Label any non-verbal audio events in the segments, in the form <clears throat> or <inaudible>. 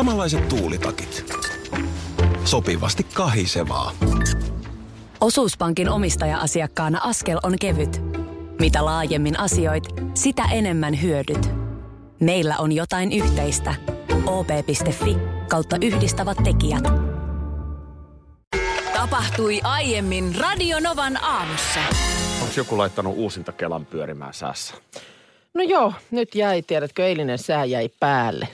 Samanlaiset tuulitakit. Sopivasti kahisevaa. Osuuspankin omistaja-asiakkaana askel on kevyt. Mitä laajemmin asioit, sitä enemmän hyödyt. Meillä on jotain yhteistä. op.fi kautta yhdistävät tekijät. Tapahtui aiemmin Radionovan aamussa. Onko joku laittanut uusinta Kelan pyörimään säässä? No joo, nyt jäi, tiedätkö, eilinen sää jäi päälle.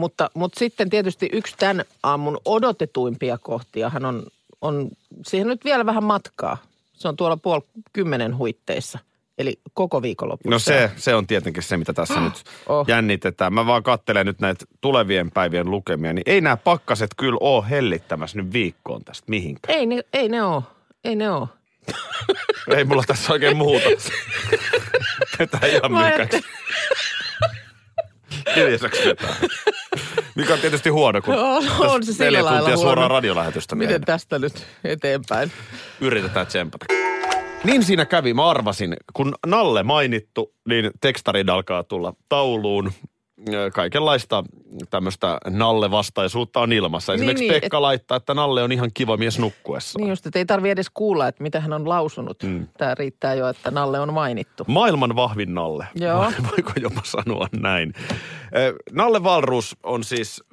Mutta, mutta sitten tietysti yksi tämän aamun odotetuimpia kohtiahan on, on siihen nyt vielä vähän matkaa. Se on tuolla puoli kymmenen huitteissa, eli koko viikonloppu. No se, se on tietenkin se, mitä tässä <gasps> nyt Oh. jännitetään. Mä vaan katselen nyt näitä tulevien päivien lukemia, niin ei nämä pakkaset kyllä ole hellittämässä nyt viikkoon tästä mihinkään. Ei ne, ei ne ole, ei ne ole. <laughs> Ei mulla tässä oikein muuta. <laughs> Tätä ihan mykäksi. Hiljaiseksi vetää. Mikä on tietysti huono, kun On- on se neljä tuntia huono. suoraa radiolähetystä Miten tehdään. tästä nyt eteenpäin? Yritetään tsempata. Niin siinä kävi, mä arvasin. Kun Nalle mainittu, niin tekstarit alkaa tulla tauluun. Kaikenlaista tämmöistä Nalle-vastaisuutta on ilmassa. Esimerkiksi Niin, niin, Pekka laittaa, että Nalle on ihan kiva mies nukkuessa. Niin just, että ei tarvi edes kuulla, että mitä hän on lausunut. Mm. Tämä riittää jo, että Nalle on mainittu. Maailman vahvin Nalle. Joo. Voiko jopa sanoa näin? Nalle Valrus on siis,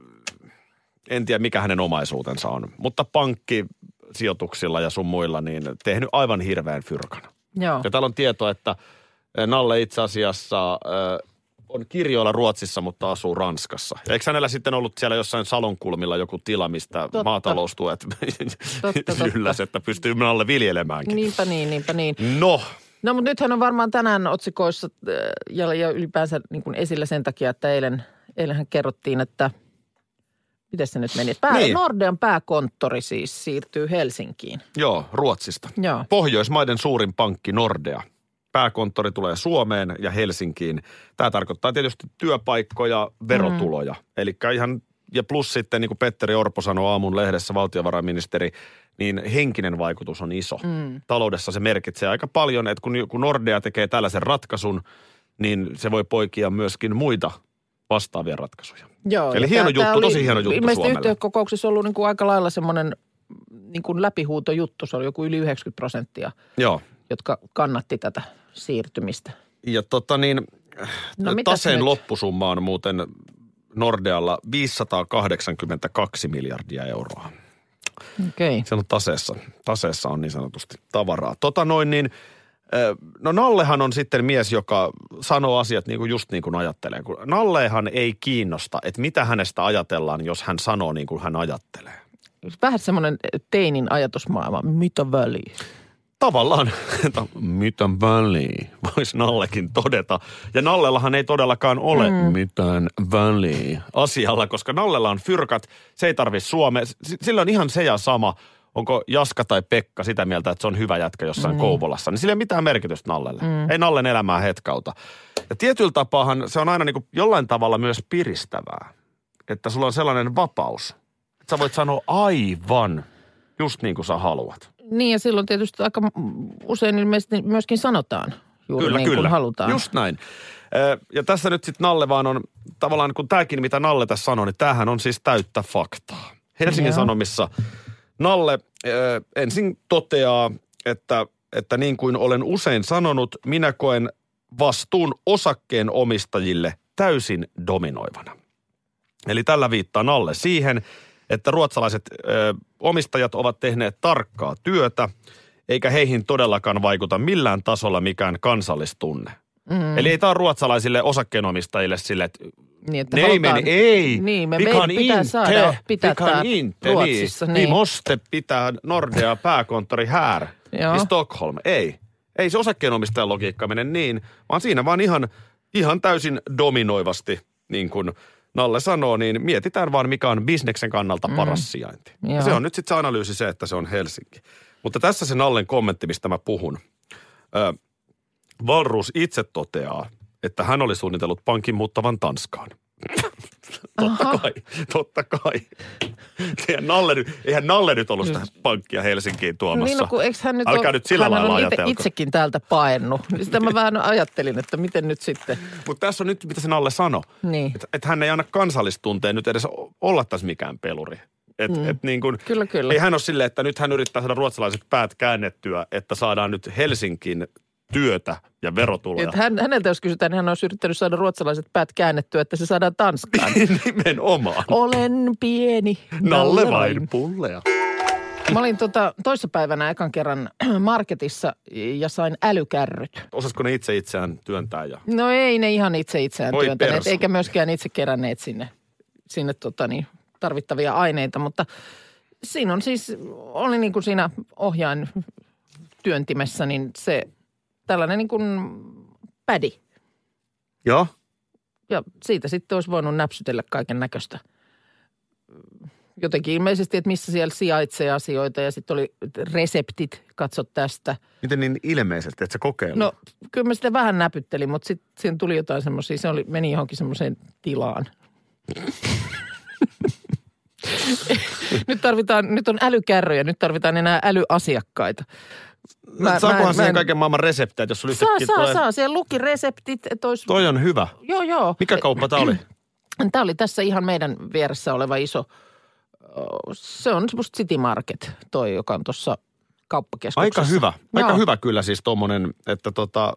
en tiedä mikä hänen omaisuutensa on, mutta pankkisijoituksilla ja sun muilla niin tehnyt aivan hirveän fyrkan. Joo. Ja täällä on tietoa, että Nalle itse asiassa on kirjoilla Ruotsissa, mutta asuu Ranskassa. Eikö hänellä sitten ollut siellä jossain salonkulmilla joku tila, mistä Totta. maataloustuet <laughs> totta. ylläs, että pystyy Nalle viljelemäänkin. Niinpä niin, niinpä niin. No, No mutta nythän on varmaan tänään otsikoissa äh, ja, ja ylipäänsä niin kuin esillä sen takia, että eilen, eilenhän kerrottiin, että miten se nyt meni? Pää, niin. Nordean pääkonttori siis siirtyy Helsinkiin. joo, Ruotsista. Joo. Pohjoismaiden suurin pankki Nordea. Pääkonttori tulee Suomeen ja Helsinkiin. Tämä tarkoittaa tietysti työpaikkoja, verotuloja. Mm. Eli ihan, ja plus sitten, niin kuin Petteri Orpo sanoi aamun lehdessä, valtiovarainministeri, niin henkinen vaikutus on iso. Mm. Taloudessa se merkitsee aika paljon, että kun, kun Nordea tekee tällaisen ratkaisun, niin se voi poikia myöskin muita vastaavia ratkaisuja. Joo, Eli hieno tää- juttu, oli tosi hieno juttu Ilmeisesti Suomelle. yhtiökokouksessa ollut niin kuin aika lailla semmoinen niin kuin läpihuutojuttu. Se oli joku yli 90 prosenttia, Joo. jotka kannatti tätä siirtymistä. Ja tota niin, No taseen nyt? loppusumma on muuten Nordealla 582 miljardia euroa. Okei. Se on taseessa. Taseessa on niin sanotusti tavaraa. Tota noin niin, no Nallehan on sitten mies, joka sanoo asiat niin kuin just niin kuin ajattelee. Nallehan ei kiinnosta, että mitä hänestä ajatellaan, jos hän sanoo niin kuin hän ajattelee. Vähän semmoinen teinin ajatusmaailma. Mitä väliä? Tavallaan, <laughs> että mitä väliä, voisi Nallekin todeta. Ja Nallellahan ei todellakaan ole mm. mitään väliä asialla, koska Nallella on fyrkat, se ei tarvi Suomea. Sillä on ihan se ja sama, onko Jaska tai Pekka sitä mieltä, että se on hyvä jätkä jossain mm. Kouvolassa. Niin sillä ei ole mitään merkitystä Nallelle. Mm. Ei Nallen elämää hetkauta. Ja tietyllä tapaahan se on aina niin kuin jollain tavalla myös piristävää, että sulla on sellainen vapaus, että sä voit sanoa aivan just niin kuin sä haluat. Niin ja silloin tietysti aika usein ilmeisesti myöskin sanotaan juuri Kyllä, niin kyllä. kuin halutaan. Just näin. Ja tässä nyt sitten Nalle vaan on, tavallaan kun tämäkin mitä Nalle tässä sanoi, niin tämähän on siis täyttä faktaa. Helsingin Joo. Sanomissa Nalle ö, ensin toteaa, että, että niin kuin olen usein sanonut, minä koen vastuun osakkeen omistajille täysin dominoivana. Eli tällä viittaa Nalle siihen, että ruotsalaiset ö, omistajat ovat tehneet tarkkaa työtä, eikä heihin todellakaan vaikuta millään tasolla mikään kansallistunne. Mm. Eli ei tämä ruotsalaisille osakkeenomistajille sille, että Niin, että nej, halutaan- men ei, Niin, me, meidän pitää inte, saada pitää inte, Ruotsissa. niin. Niin. Vi måste pitää Nordea pääkonttori här <laughs> i Stockholm. Ei, ei se osakkeenomistajan logiikka mene niin, vaan siinä vaan ihan, ihan täysin dominoivasti, niin kuin Nalle sanoo, niin mietitään vaan mikä on bisneksen kannalta paras sijainti. Ja Joo. se on nyt sitten se analyysi se, että se on Helsinki. Mutta tässä se Nallen kommentti, mistä mä puhun. Ö, Valruus itse toteaa, että hän oli suunnitellut pankin muuttavan Tanskaan. <laughs> totta Aha. kai, totta kai. <laughs> Eihän Nalle, nyt- eihän Nalle nyt ollut sitä pankkia Helsinkiin tuomassa. Niin, no kun eikö hän nyt Älkää ole, nyt sillä lailla on ite, itsekin täältä paennut. Niin <laughs> Sitä mä vähän ajattelin, että miten nyt sitten. Mutta tässä on nyt, mitä se Nalle sanoi. Niin. Että et hän ei anna kansallistunteen nyt edes olla tässä mikään peluri. Et, mm. et niin kun, Kyllä, kyllä. Ei hän ole silleen, että nyt hän yrittää saada ruotsalaiset päät käännettyä, että saadaan nyt Helsinkiin työtä ja verotuloja. Että hän, häneltä jos kysytään, niin hän olisi yrittänyt saada ruotsalaiset päät käännettyä, että se saadaan Tanskaan. <laughs> Nimenomaan. Olen pieni. Nalle vain pulleja. Mä olin tota, toissapäivänä ekan kerran marketissa ja sain älykärryt. Osasko ne itse itseään työntää ja... No ei ne ihan itse itseään Voi työntäneet, persu. eikä myöskään itse keränneet sinne, sinne tota niin, tarvittavia aineita, mutta siinä on siis, oli niin kuin siinä ohjaan työntimessä, niin se tällainen niin kuin pädi. Joo. Ja siitä sitten olisi voinut näpsytellä kaiken näköistä. Jotenkin ilmeisesti, että missä siellä sijaitsee asioita ja sitten oli reseptit, katso tästä. Miten niin ilmeisesti, että se kokeilu? No kyllä mä sitä vähän näpyttelin, mutta sitten siinä tuli jotain semmoisia, se oli, meni johonkin semmoiseen tilaan. <laughs> nyt tarvitaan, nyt on älykärryjä, nyt tarvitaan enää älyasiakkaita. Mä, Saakohan siihen kaiken maailman reseptejä, jos sulla Saa, saa, tulee... saa. Siellä luki reseptit, että olisi... Toi on hyvä. Joo, joo. Mikä kauppa tää oli? <clears throat> Tämä oli tässä ihan meidän vieressä oleva iso, se on semmoista City Market, toi, joka on tuossa kauppakeskuksessa. Aika hyvä. Aika Joo. hyvä kyllä siis tommonen, että tota...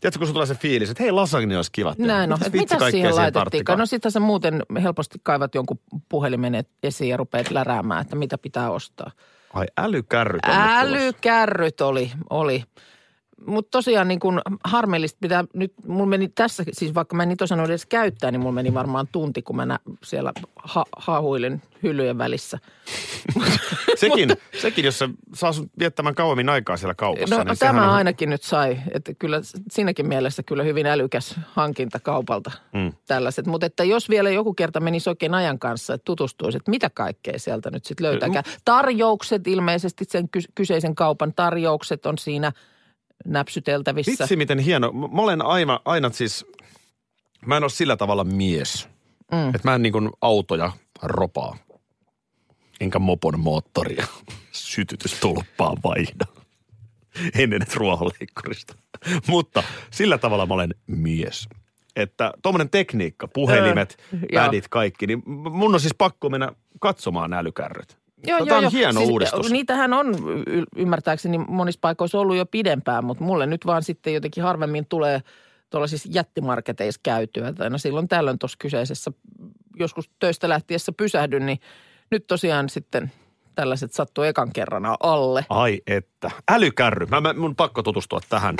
Tiedätkö, kun tulee se fiilis, että hei, lasagne olisi kiva. tehdä. Näin. Mitäs vitsi mitä siihen laitettiin? tarttikaan? No sitten sä muuten helposti kaivat jonkun puhelimen esiin ja rupeat läräämään, että mitä pitää ostaa. Ai älykärryt. Älykärryt oli, oli. Mutta tosiaan niin kun harmillista pitää nyt, mulla meni tässä, siis vaikka mä en niitä osannut edes käyttää, niin mulla meni varmaan tunti, kun mä nä, siellä ha, hahuilin hyllyjen välissä. <laughs> Sekin, sekin, jos se saa sun viettämään kauemmin aikaa siellä kaupassa. No niin tämä on... ainakin nyt sai, että kyllä siinäkin mielessä kyllä hyvin älykäs hankinta kaupalta Mm. tällaiset. Mutta että jos vielä joku kerta menisi oikein ajan kanssa, että tutustuisi, että mitä kaikkea sieltä nyt sitten löytääkään. Tarjoukset ilmeisesti, sen ky- kyseisen kaupan tarjoukset on siinä näpsyteltävissä. Vitsi, miten hieno. Mä olen aina, aina siis, mä en ole sillä tavalla mies. Mm. Että mä en niin kuin autoja ropaa. Enkä mopon moottoria <laughs> sytytystulppaan vaihda. Ennen et ruohonleikkurista. Mutta sillä tavalla mä olen mies. Että tuommoinen tekniikka, puhelimet, Öö, pädit, kaikki, niin mun on siis pakko mennä katsomaan älykärryt. Joo, Tämä joo, on joo. hieno siis, uudistus. Niitähän on y- ymmärtääkseni monissa paikoissa ollut jo pidempään, mutta mulle nyt vaan sitten jotenkin harvemmin tulee tuollaisissa jättimarketeissa käytyä. että Aina silloin tällöin tuossa kyseisessä, joskus töistä lähtiessä pysähdyn, niin nyt tosiaan sitten tällaiset sattuu ekan kerran alle. Ai että. Älykärry. Mä, mä, mun pakko tutustua tähän.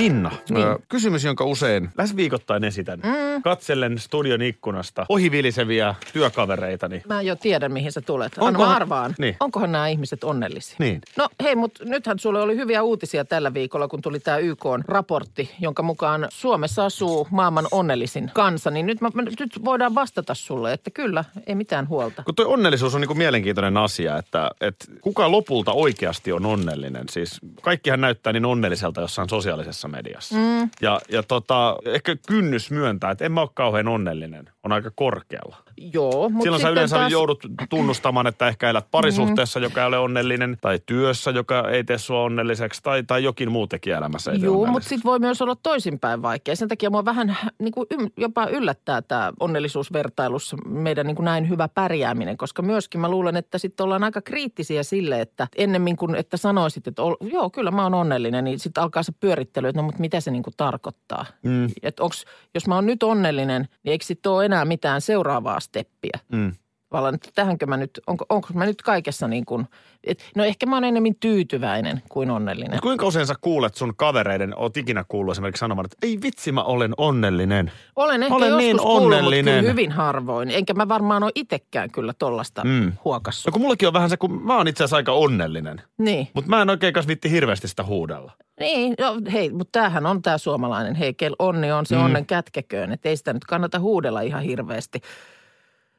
Minna, Niin. ö, kysymys, jonka usein lähes viikoittain esitän. Mm. Katsellen studion ikkunasta ohiviliseviä työkavereitani. Mä jo tiedän, mihin sä tulet. Anna Onkohan- mä arvaan. Niin. Onkohan nämä ihmiset onnellisia? Niin. No hei, mutta nythän sulle oli hyviä uutisia tällä viikolla, kun tuli tämä YK-raportti, jonka mukaan Suomessa asuu maailman onnellisin kansa. Niin nyt, mä, mä- nyt voidaan vastata sulle, että kyllä, ei mitään huolta. Kun toi onnellisuus on niin kuin mielenkiintoinen asia, että, että kuka lopulta oikeasti on onnellinen. Siis kaikkihan näyttää niin onnelliselta jossain sosiaalisessa mediassa. Mm. Ja, ja tota, ehkä kynnys myöntää, että en mä ole kauhean onnellinen, on aika korkealla. Joo, mutta Silloin sä yleensä taas, joudut tunnustamaan, että ehkä elät parisuhteessa, joka ei ole onnellinen, tai työssä, joka ei tee sua onnelliseksi, tai, tai jokin muu tekijä elämässä ei Joo, mutta sitten voi myös olla toisinpäin vaikea. Sen takia mua vähän niin kuin jopa yllättää tämä onnellisuusvertailussa meidän niin kuin näin hyvä pärjääminen, koska myöskin mä luulen, että sitten ollaan aika kriittisiä sille, että ennemmin kuin että sanoisit, että ol, joo, kyllä mä oon onnellinen, niin sitten alkaa se pyörittely, että no mutta mitä se niin kuin tarkoittaa. Mm. Että onks, jos mä oon nyt onnellinen, niin eikö sitten ole enää mitään seuraavaa steppiä? Mm. Vallan, että tähänkö mä nyt, onko, onko mä nyt kaikessa niin kuin, et, no ehkä mä oon enemmän tyytyväinen kuin onnellinen. Mut Kuinka usein sä kuulet sun kavereiden, oot ikinä kuullut esimerkiksi sanomaan, että ei vitsi mä olen onnellinen. Olen ehkä Olen joskus niin kuullut, onnellinen. kyllä hyvin harvoin. Enkä mä varmaan ole itsekään kyllä tollasta Mm. huokassut. No kun mullakin on vähän se, kun mä oon itse asiassa aika onnellinen. Niin, Mutta mä en oikein kas vitti hirveästi sitä huudella. niin no, hei, mutta tämähän on tämä suomalainen. Hei, kel onni on se mm. onnen kätkeköön. Että ei sitä nyt kannata huudella ihan hirveästi.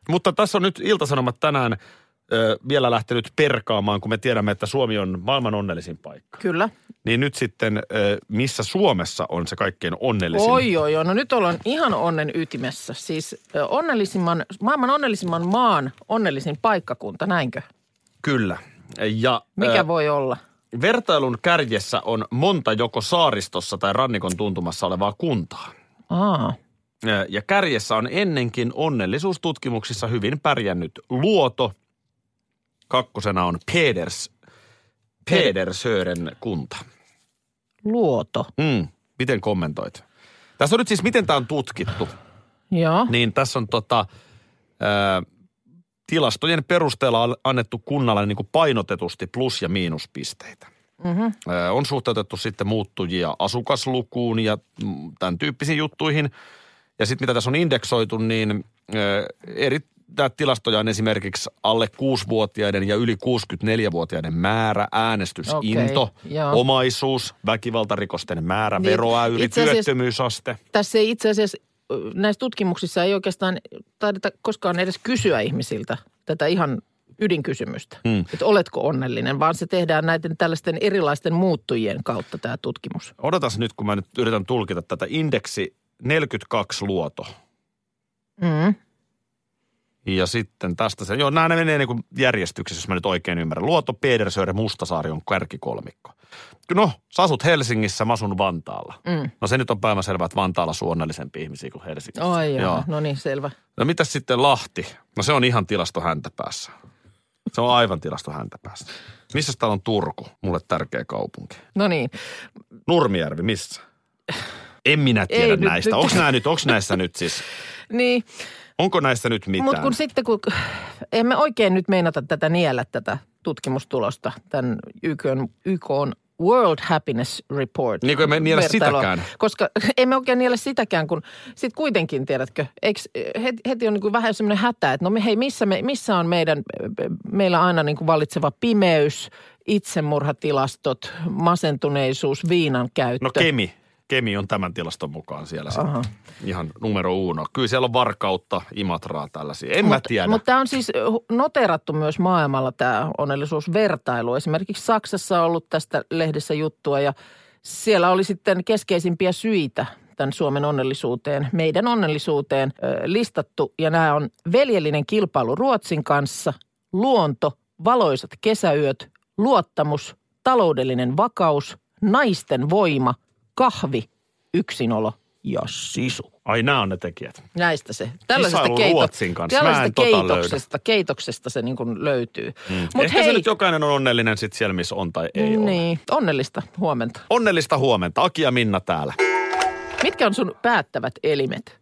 Mutta tässä on nyt Iltasanomat tänään ö, vielä lähtenyt perkaamaan, kun me tiedämme, että Suomi on maailman onnellisin paikka. Kyllä. Niin nyt sitten, ö, missä Suomessa on se kaikkein onnellisin? Oi, oi, oi. No nyt ollaan ihan onnen ytimessä. Siis ö, onnellisimman, maailman onnellisimman maan onnellisin paikkakunta, näinkö? Kyllä. Ja Mikä ö, voi olla? vertailun kärjessä on monta joko saaristossa tai rannikon tuntumassa olevaa kuntaa. Aa, Ja kärjessä on ennenkin onnellisuustutkimuksissa hyvin pärjännyt Luoto. Kakkosena on Peders, Pedersören kunta. luoto. Mm, miten kommentoit? Tässä on nyt siis, miten tämä on tutkittu. Joo. Niin tässä on tota, ää, tilastojen perusteella annettu kunnalle niin kuin painotetusti plus- ja miinuspisteitä. Mm-hmm. Ää, on suhteutettu sitten muuttujia asukaslukuun ja tämän tyyppisiin juttuihin. Ja sitten mitä tässä on indeksoitu, niin eri tää tilastoja on esimerkiksi alle 6-vuotiaiden ja yli 64-vuotiaiden määrä, äänestysinto, joo. omaisuus, väkivaltarikosten määrä, Niin, veroäyri, itse asiassa- työttömyysaste. Tässä ei itse asiassa näissä tutkimuksissa ei oikeastaan taideta koskaan edes kysyä ihmisiltä tätä ihan ydinkysymystä, Mm. että oletko onnellinen, vaan se tehdään näiden tällaisten erilaisten muuttujien kautta tämä tutkimus. Odotas nyt, kun mä nyt yritän tulkita tätä. Indeksi 42 luoto. Mm. Ja sitten tästä se, joo, nämä menee niin kuin järjestyksessä, jos mä nyt oikein ymmärrän. Luoto, Pedersöre, Mustasaari on kärkikolmikko. No, sä asut Helsingissä, mä asun Vantaalla. Mm. No se nyt on päivänselvää, että Vantaalla on onnellisempi ihmisiä kuin Helsingissä. Oi joo, no niin, selvä. No mitäs sitten Lahti? No se on ihan tilasto häntä päässä. Se on aivan tilasto häntä päässä. Missä täällä on Turku? Mulle tärkeä kaupunki. No niin, Nurmijärvi, missä? En minä tiedä Ei nyt- näistä. nyt- Onko nämä nyt, onko näissä nyt siis, <laughs> niin. onko näistä nyt mitään? Mutta kun sitten, kun emme oikein nyt meinata tätä niellä tätä tutkimustulosta, tämän YK, YK World Happiness Report. Niin kuin emme niele sitäkään. Koska <laughs> emme oikein niele sitäkään, kun sitten kuitenkin, tiedätkö, eikö, heti, heti on niin kuin vähän semmoinen hätä, että no me, hei, missä, me, missä on meidän, meillä aina niin kuin vallitseva pimeys, itsemurhatilastot, masentuneisuus, viinan käyttö. No Kemi. Kemi on tämän tilaston mukaan siellä Aha. ihan numero uno. Kyllä siellä on varkautta, Imatraa tällaisia. En mä Mut- tiedä. Mutta tämä on siis noterattu myös maailmalla tämä onnellisuusvertailu. Esimerkiksi Saksassa on ollut tästä lehdessä juttua ja siellä oli sitten keskeisimpiä syitä tämän Suomen onnellisuuteen, meidän onnellisuuteen ö, listattu. Ja nämä on veljellinen kilpailu Ruotsin kanssa, luonto, valoisat kesäyöt, luottamus, taloudellinen vakaus, naisten voima, kahvi, yksinolo ja sisu. Ai nämä on ne tekijät. Näistä se. Tällaisesta, keito, Ruotsin kanssa. Mä tällaisesta tota löydä. keitoksesta, keitoksesta se niin kuin löytyy. Mm. Mut Ehkä se nyt jokainen on onnellinen sit siellä, missä on tai ei ole. niin, onnellista huomenta. Onnellista huomenta. Aki ja Minna täällä. Mitkä on sun päättävät elimet?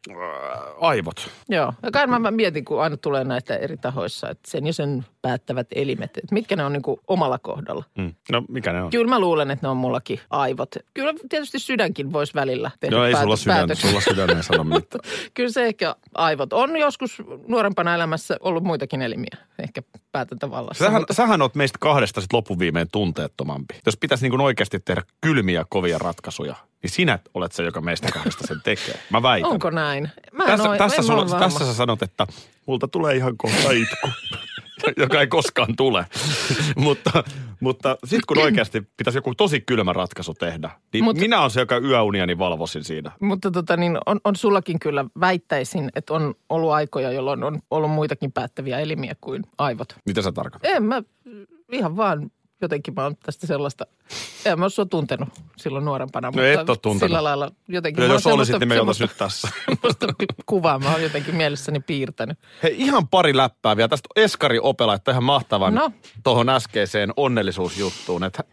Aivot. Joo, ja kai mä, mä mietin, kun aina tulee näitä eri tahoissa, että sen ja sen päättävät elimet, että mitkä ne on niin kuin omalla kohdalla. Mm. No mikä ne on? Kyllä mä luulen, että ne on mullakin aivot. Kyllä tietysti sydänkin voisi välillä tehdä Joo, ei sulla päätös- sydän, päätöksiä. sulla sydän ei sano mitään. <laughs> Kyllä se ehkä aivot. On joskus nuorempana elämässä ollut muitakin elimiä, ehkä päätäntävallassa. Sähän, mutta- sähän oot meistä kahdesta sit loppuviimein tunteettomampi. Jos pitäisi niin kuin oikeasti tehdä kylmiä, kovia ratkaisuja, niin sinä olet se, joka meistä kahdesta sen tekee. Mä väitän. Onko näin? Mä en Tässä, oo- tässä, en sulla, ole tässä sä sanot, että multa tulee ihan kohta itku, <laughs> joka ei koskaan tule. <laughs> mutta mutta sitten kun oikeasti pitäisi joku tosi kylmä ratkaisu tehdä, niin Mut- minä olen se, joka yöuniani valvosin siinä. Mutta tota niin, on, on sullakin kyllä väittäisin, että on ollut aikoja, jolloin on ollut muitakin päättäviä elimiä kuin aivot. Mitä sä tarkoitat? En mä, ihan vaan jotenkin mä oon tästä sellaista, en mä ole sua tuntenut silloin nuorempana. No et oo tuntenut. Sillä lailla jotenkin. Oon jos olisit, niin me ei oltaisi semmoista- nyt tässä. semmoista kuvaa mä oon jotenkin mielessäni piirtänyt. Hei, ihan pari läppää vielä tästä Eskari Opela, että ihan mahtavan No. tuohon äskeiseen onnellisuusjuttuun. Että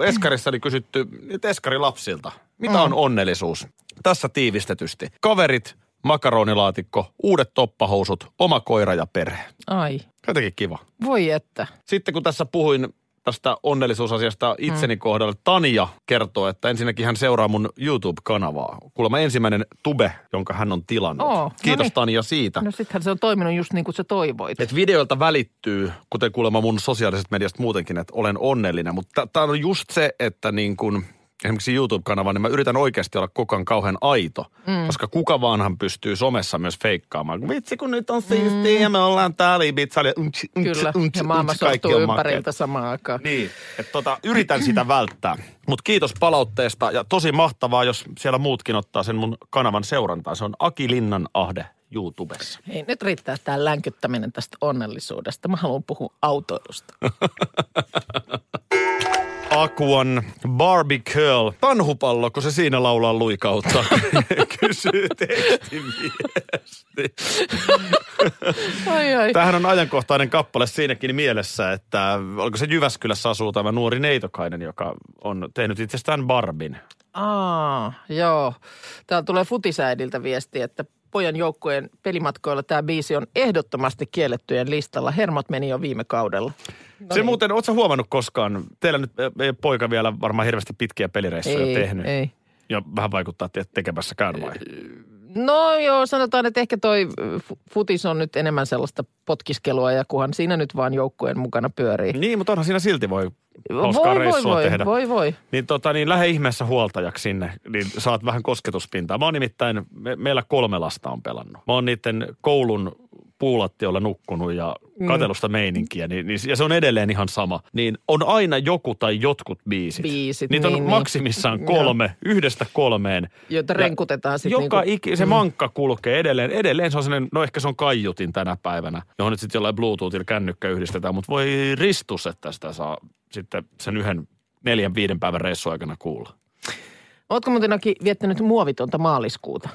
Eskarissa oli kysytty että Eskari lapsilta, mitä Mm. on onnellisuus? Tässä tiivistetysti. Kaverit, makaronilaatikko, uudet toppahousut, oma koira ja perhe. Ai, Jotenkin kiva. voi että. Sitten kun tässä puhuin tästä onnellisuusasiasta itseni mm. kohdalla, Tanja kertoo, että ensinnäkin hän seuraa mun YouTube-kanavaa. Kuulemma ensimmäinen tube, jonka hän on tilannut. Oo, no Kiitos niin. Tanja siitä. No sittenhän se on toiminut just niin kuin sä toivoit. Että videoilta välittyy, kuten kuulemma mun sosiaalisesta mediasta muutenkin, että olen onnellinen. Mutta tämä on just se, että niin kun esimerkiksi YouTube-kanava, niin mä yritän oikeasti olla koko ajan kauhean aito. Mm. Koska kuka vaanhan pystyy somessa myös feikkaamaan. Vitsi kun nyt on siistiä mm. ja me ollaan täällä Ibiza. Kyllä, ja maailma sortuu ympäriltä samaan aikaan. Niin, että tota, yritän sitä välttää. Mutta kiitos palautteesta ja tosi mahtavaa, jos siellä muutkin ottaa sen mun kanavan seurantaan. Se on Aki Linnan Ahde YouTubessa. Ei, nyt riittää tämä länkyttäminen tästä onnellisuudesta. Mä haluan puhua autoilusta. <laughs> Akuan Barbie Girl. Tanhupallo, kun se siinä laulaa luikautta. <laughs> Kysyy tekstiviesti. Ai, ai. Tämähän on ajankohtainen kappale siinäkin mielessä, että oliko se Jyväskylässä asuu tämä nuori neitokainen, joka on tehnyt itsestään Barbin. Aa, joo. Täällä tulee futisäidiltä viesti, että pojan joukkojen pelimatkoilla tämä biisi on ehdottomasti kiellettyjen listalla. Hermot meni jo viime kaudella. No se niin. muuten, ootko huomannut koskaan, teillä nyt ei poika vielä varmaan hirveästi pitkiä pelireissuja ei, tehnyt. Ei. Ja vähän vaikuttaa te- tekemässäkään vai? No joo, sanotaan, että ehkä toi futis on nyt enemmän sellaista potkiskelua ja kunhan siinä nyt vaan joukkueen mukana pyörii. Niin, mutta onhan siinä silti voi hauskaa voi, reissua voi, tehdä. Voi, voi. Niin tota, niin lähde ihmeessä huoltajaksi sinne, niin saat vähän kosketuspintaa. Mä oon nimittäin, me, meillä kolme lasta on pelannut. Mä oon niiden koulun puulattiolla nukkunut ja katelusta meininkiä, niin, niin, ja se on edelleen ihan sama. Niin on aina joku tai jotkut biisit. Biisit, Niitä on niin, niin. maksimissaan kolme, yhdestä kolmeen. Joita renkutetaan sitten. Joka niinku, iki, se mankka kulkee edelleen. Edelleen se on sellainen, no ehkä se on kaiutin tänä päivänä, johon nyt sitten jollain Bluetoothilla kännykkä yhdistetään, mutta voi ristus, että sitä saa sitten sen yhden neljän, viiden päivän reissu aikana kuulla. Ootko muuten viettänyt muovitonta maaliskuuta?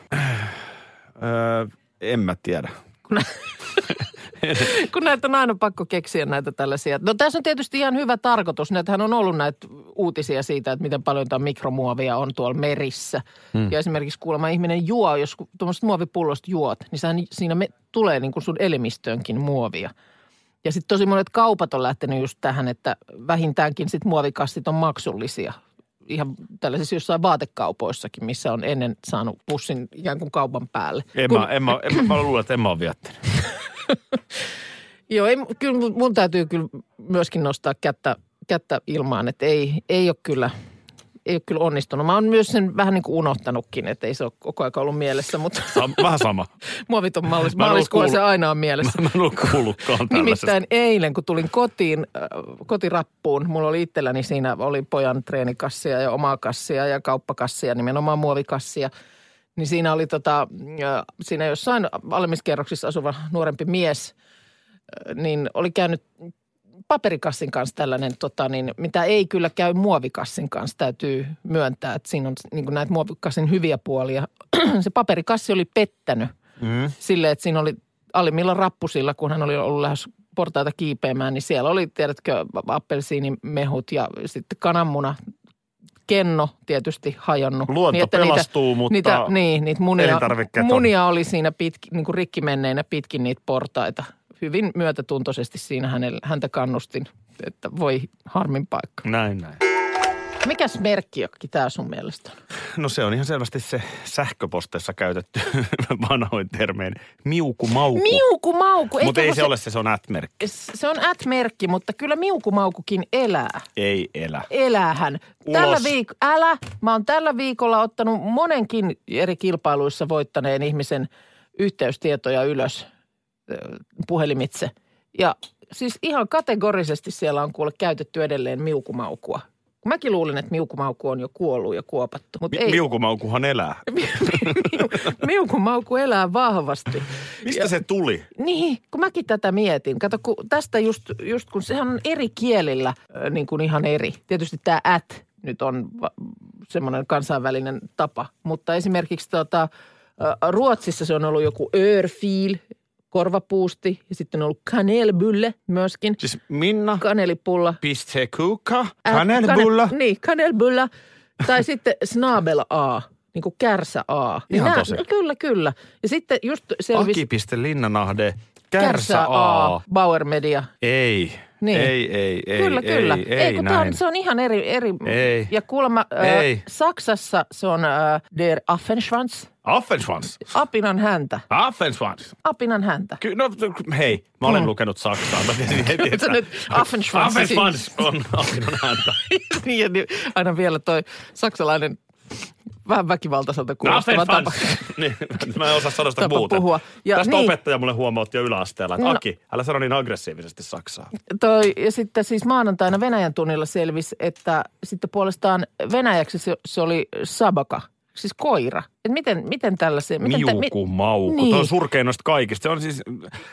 Öö, en mä tiedä. Kun, <laughs> kun näitä on aina pakko keksiä näitä tällaisia. No tässä on tietysti ihan hyvä tarkoitus. Näitähän on ollut näitä uutisia siitä, että miten paljon tämä mikromuovia on tuolla merissä. Hmm. Ja esimerkiksi kuulemma ihminen juo, jos tuommoista muovipullosta juot, niin sehän, siinä me, tulee niin kuin sun elimistöönkin muovia. Ja sitten tosi monet kaupat on lähtenyt just tähän, että vähintäänkin sit muovikassit on maksullisia. Ihan tällaisissa jossain vaatekaupoissakin, missä on ennen saanut pussin ikään kuin kaupan päälle. En, Kun- mä, en, mä, en, mä luulen, että en mä ole viettänyt. <laughs> Joo, ei, kyllä mun- mun täytyy kyllä myöskin nostaa kättä, kättä ilmaan, että ei, ei ole kyllä ei ole kyllä onnistunut. Mä oon myös sen vähän niin kuin unohtanutkin, että ei se ole koko ajan ollut mielessä, mutta Sam, vähän sama. <laughs> Mä en oo maaliskuulla se aina on mielessä. <laughs> Mä en ole kuullutkaan. Nimittäin eilen, kun tulin kotiin, äh, kotirappuun, mulla oli itselläni siinä, oli pojan treenikassia ja omaa kassia ja kauppakassia, nimenomaan muovikassia. Niin siinä oli tota, äh, siinä jossain alemmissa asuva nuorempi mies, äh, niin oli käynyt paperikassin kanssa tällainen, tota, niin, mitä ei kyllä käy muovikassin kanssa, täytyy myöntää, että siinä on niin kuin näitä muovikassin hyviä puolia. <clears throat> Se paperikassi oli pettänyt Mm. sille, että siinä oli alimmilla rappusilla, kun hän oli ollut lähes portaita kiipeämään, niin siellä oli, tiedätkö, appelsiinimehut ja sitten kananmuna, kenno tietysti hajonnut. Luonto että pelastuu, mutta niitä, niin, niitä munia, munia oli siinä pitki, niin kuin rikki menneinä pitkin niitä portaita. Hyvin myötätuntoisesti siinä hänellä, häntä kannustin, että voi harmin paikka. Näin, näin. Mikäs merkki tämä sun mielestä on? No se on ihan selvästi se sähköposteissa käytetty <laughs> vanhoin termein miukumauku. Miukumauku. Mutta ei se se- ole se, se on at-merkki. Se on at-merkki, mutta kyllä miukumaukukin elää. Ei elä. elähän. Ulos. Tällä viik- älä, mä oon tällä viikolla ottanut monenkin eri kilpailuissa voittaneen ihmisen yhteystietoja ylös puhelimitse. Ja siis ihan kategorisesti siellä on kuule käytetty edelleen miukumaukua. Mäkin luulin, että miukumauku on jo kuollut ja kuopattu, mutta Mi- ei. miukumaukuhan elää. <laughs> miukumauku elää vahvasti. Mistä se tuli? Niin, kun mäkin tätä mietin. Kato, kun tästä just, just kun sehän on eri kielillä niin kuin ihan eri. Tietysti tämä at nyt on va- semmoinen kansainvälinen tapa. Mutta esimerkiksi tota, Ruotsissa se on ollut joku örfil, korvapuusti ja sitten on ollut kanelbulle myöskin. Siis Minna, Kanelipulla. piste kuka, kanelbulla. Kane, niin, kanelbulla. Tai <laughs> sitten snabel A, niin kuin kärsä A. Niin Ihan nää- tosi. no Kyllä, kyllä. Ja sitten just selvisi... Aki.linnanahde, kärsä A. Bauer Media. Ei. Niin. Ei, ei, ei, kyllä, ei, kyllä. ei, ei kun tää on, se on ihan eri. eri. Ei. Ja kuulemma Ei. Äh, Saksassa se on äh, der Affenschwanz, Affenschwanz. apinan häntä. Affenschwanz. Apinan häntä. Ky- no, hei, mä olen lukenut Saksaa. Mä tiesin heti, että... Nyt Affenschwanz. <laughs> Affenschwanz on Affinan häntä. <laughs> niin, ja niin, aina vielä toi saksalainen vähän väkivaltaiselta kuulostava tapa. Affenschwanz. <laughs> niin, mä en osaa sanoa sitä Tapa muuten. puhua. Ja Tästä niin. opettaja mulle huomautti jo yläasteella, että No. Aki, älä sano niin aggressiivisesti Saksaa. Toi, ja sitten siis maanantaina Venäjän tunnilla selvisi, että sitten puolestaan Venäjäksi se, se oli sabaka, siis koira. Et miten, miten tällaisia... Miten tä- Miuku, mauku. Niin. Tuo on surkein noista kaikista. Se on siis,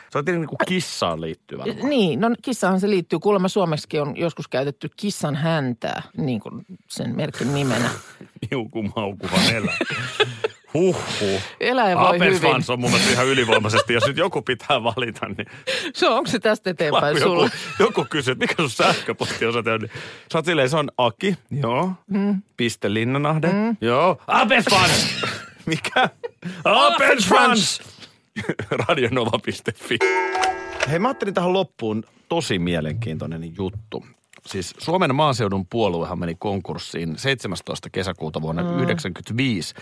se on niin kuin kissaan liittyvä. Niin, no kissahan se liittyy. Kuulemma suomeksikin on joskus käytetty kissan häntää, niin kuin sen merkin nimenä. <laughs> Miuku, maukuhan elää. <laughs> Huhhuh. Eläin voi hyvin. Appensvans on mun mielestä ihan ylivoimaisesti. Jos nyt joku pitää valita, niin Se on, onko se tästä eteenpäin joku, sulla? joku kysyy, että mikä sun sähköpostiosoite on. Niin sä oot silleen, se on Aki, joo. Mm. Piste Linnanahde, mm. joo. Appensvans! <laughs> mikä? Appensvans! Radionova.fi. Hei, mä ajattelin tähän loppuun tosi mielenkiintoinen juttu. Siis Suomen maaseudun puoluehan meni konkurssiin 17. kesäkuuta vuonna 1995.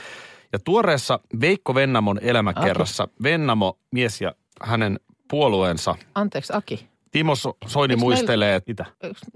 Ja tuoreessa Veikko Vennamon elämäkerrassa Vennamo, mies ja hänen puolueensa Anteeksi, Aki. Timo So- Soini Eiks muistelee, että mitä?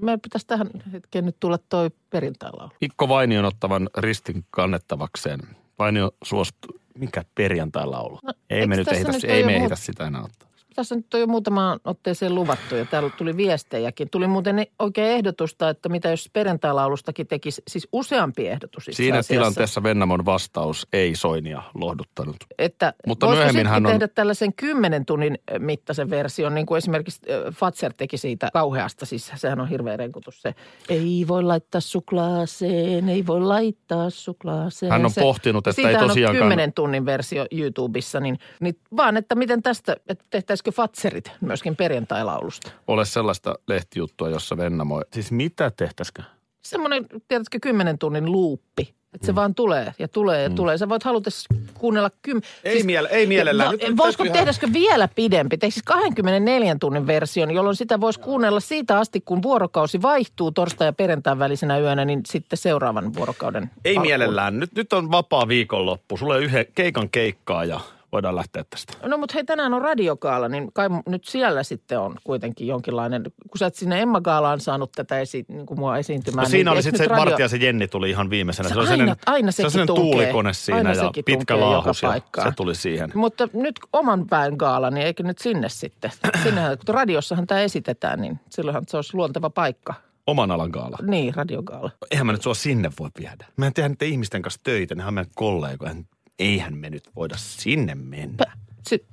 Meidän pitäisi tähän hetkeen nyt tulla toi perintailaulu. Mikko Vainion ottavan ristin kannettavakseen. Vainio suostui, mikä perjantai-laulu? No, ei me nyt nyt ei me ehditä sitä enää ottaa. Tässä nyt on jo muutamaan otteeseen luvattu ja täällä tuli viestejäkin. Tuli muuten oikein ehdotusta, että mitä jos perintailaulustakin tekisi, siis useampi ehdotus itse Siinä asiassa. tilanteessa Vennamon vastaus ei Soinia lohduttanut. Että Mutta myöhemmin hän on- tehdä tällaisen kymmenen tunnin ö, mittaisen version, niin kuin esimerkiksi ö, Fatser teki siitä kauheasta. Siis sehän on hirveä renkutus se, ei voi laittaa suklaaseen, ei voi laittaa suklaaseen. Hän on se, pohtinut, että ei tosiaankaan- on kymmenen tunnin versio YouTubessa, niin, niin vaan, että miten tästä, että tehtäisikö Fatserit myöskin perjantailaulusta. Ole sellaista lehtijuttua, jossa Vennamo... Siis mitä tehtäisikö? Semmoinen, tiedätkö, kymmenen tunnin luuppi. Että se Mm. vaan tulee ja tulee ja tulee. Sä voit halutessa kuunnella kym... Ei miele- ei mielellään. Nyt- nyt voisiko ihan- tehdäskö vielä pidempi? Teikö siis 24 tunnin version, jolloin sitä voisi kuunnella siitä asti, kun vuorokausi vaihtuu torstai- ja perjantain välisenä yönä, niin sitten seuraavan vuorokauden Ei alkuun. mielellään. Nyt, nyt on vapaa viikonloppu. Sulla on yhden keikan keikkaa ja voidaan lähteä tästä. No mutta hei, tänään on radiokaala, niin kai nyt siellä sitten on kuitenkin jonkinlainen, kun sä et sinne Emma Gaalaan saanut tätä esi, niin kuin mua esiintymään. No siinä niin oli sitten se Vartijaisen Jenni tuli ihan viimeisenä. Se oli aina- aina se oli sekin tunkee. tuulikone siinä Aina ja pitkä laahus ja se tuli siihen. Mutta nyt oman pään gaala, niin eikö nyt sinne sitten? <clears throat> Sinnehän, kun radiossahan tämä esitetään, niin silloinhan se olisi luonteva paikka. Oman alan gaala. Niin, radiogaala. Eihän mä nyt sua sinne voi viedä. Mä en tehdä niiden ihmisten kanssa töitä, nehän on meidän kollegoja. Eihän me nyt voida sinne mennä. Si-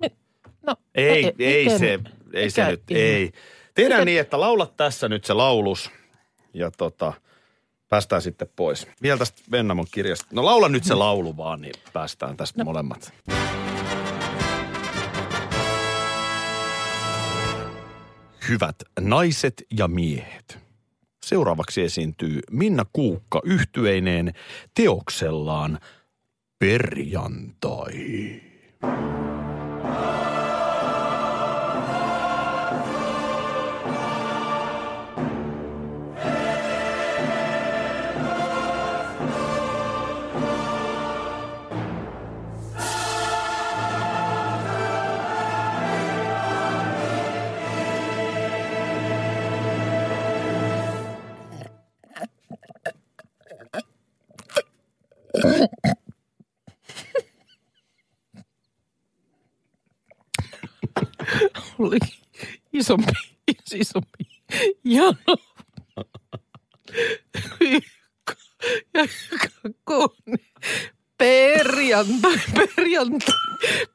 me- no, Ei, e- ei, miten- se, ei se nyt, ihme? ei. Tehdään niin, että laulat tässä nyt se laulus ja tota, päästään sitten pois. Vielä tästä Vennamon kirjasta. No laula nyt se laulu vaan, niin päästään tästä no. molemmat. Hyvät naiset ja miehet. Seuraavaksi esiintyy Minna Kuukka yhtyeineen teoksellaan Perjantai. Isompi, <laughs> isompi jano. Ja kakkonen. Perjantai, perjantai,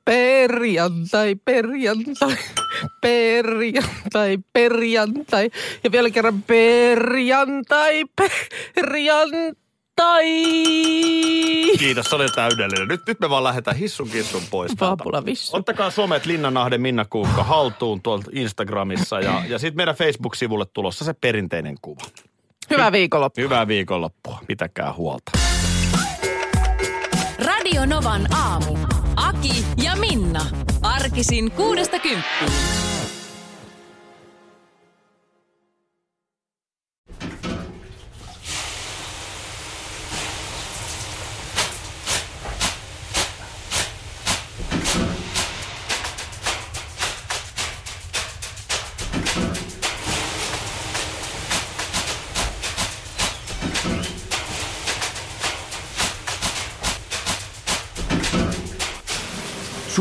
perjantai, perjantai, perjantai, perjantai. Ja vielä kerran perjantai, perjantai. Kiitos, se oli täydellinen. Nyt, nyt me vaan lähdetään hissun kissun pois. Vaapula vissu. Ottakaa somet Linnanahden Minna Kuukka haltuun tuolta Instagramissa ja, ja sitten meidän Facebook-sivulle tulossa se perinteinen kuva. Hyvää viikonloppua. Hyvää viikonloppua. Pitäkää huolta. Radio Novan aamu. Aki ja Minna. Arkisin kuudesta kymppiin.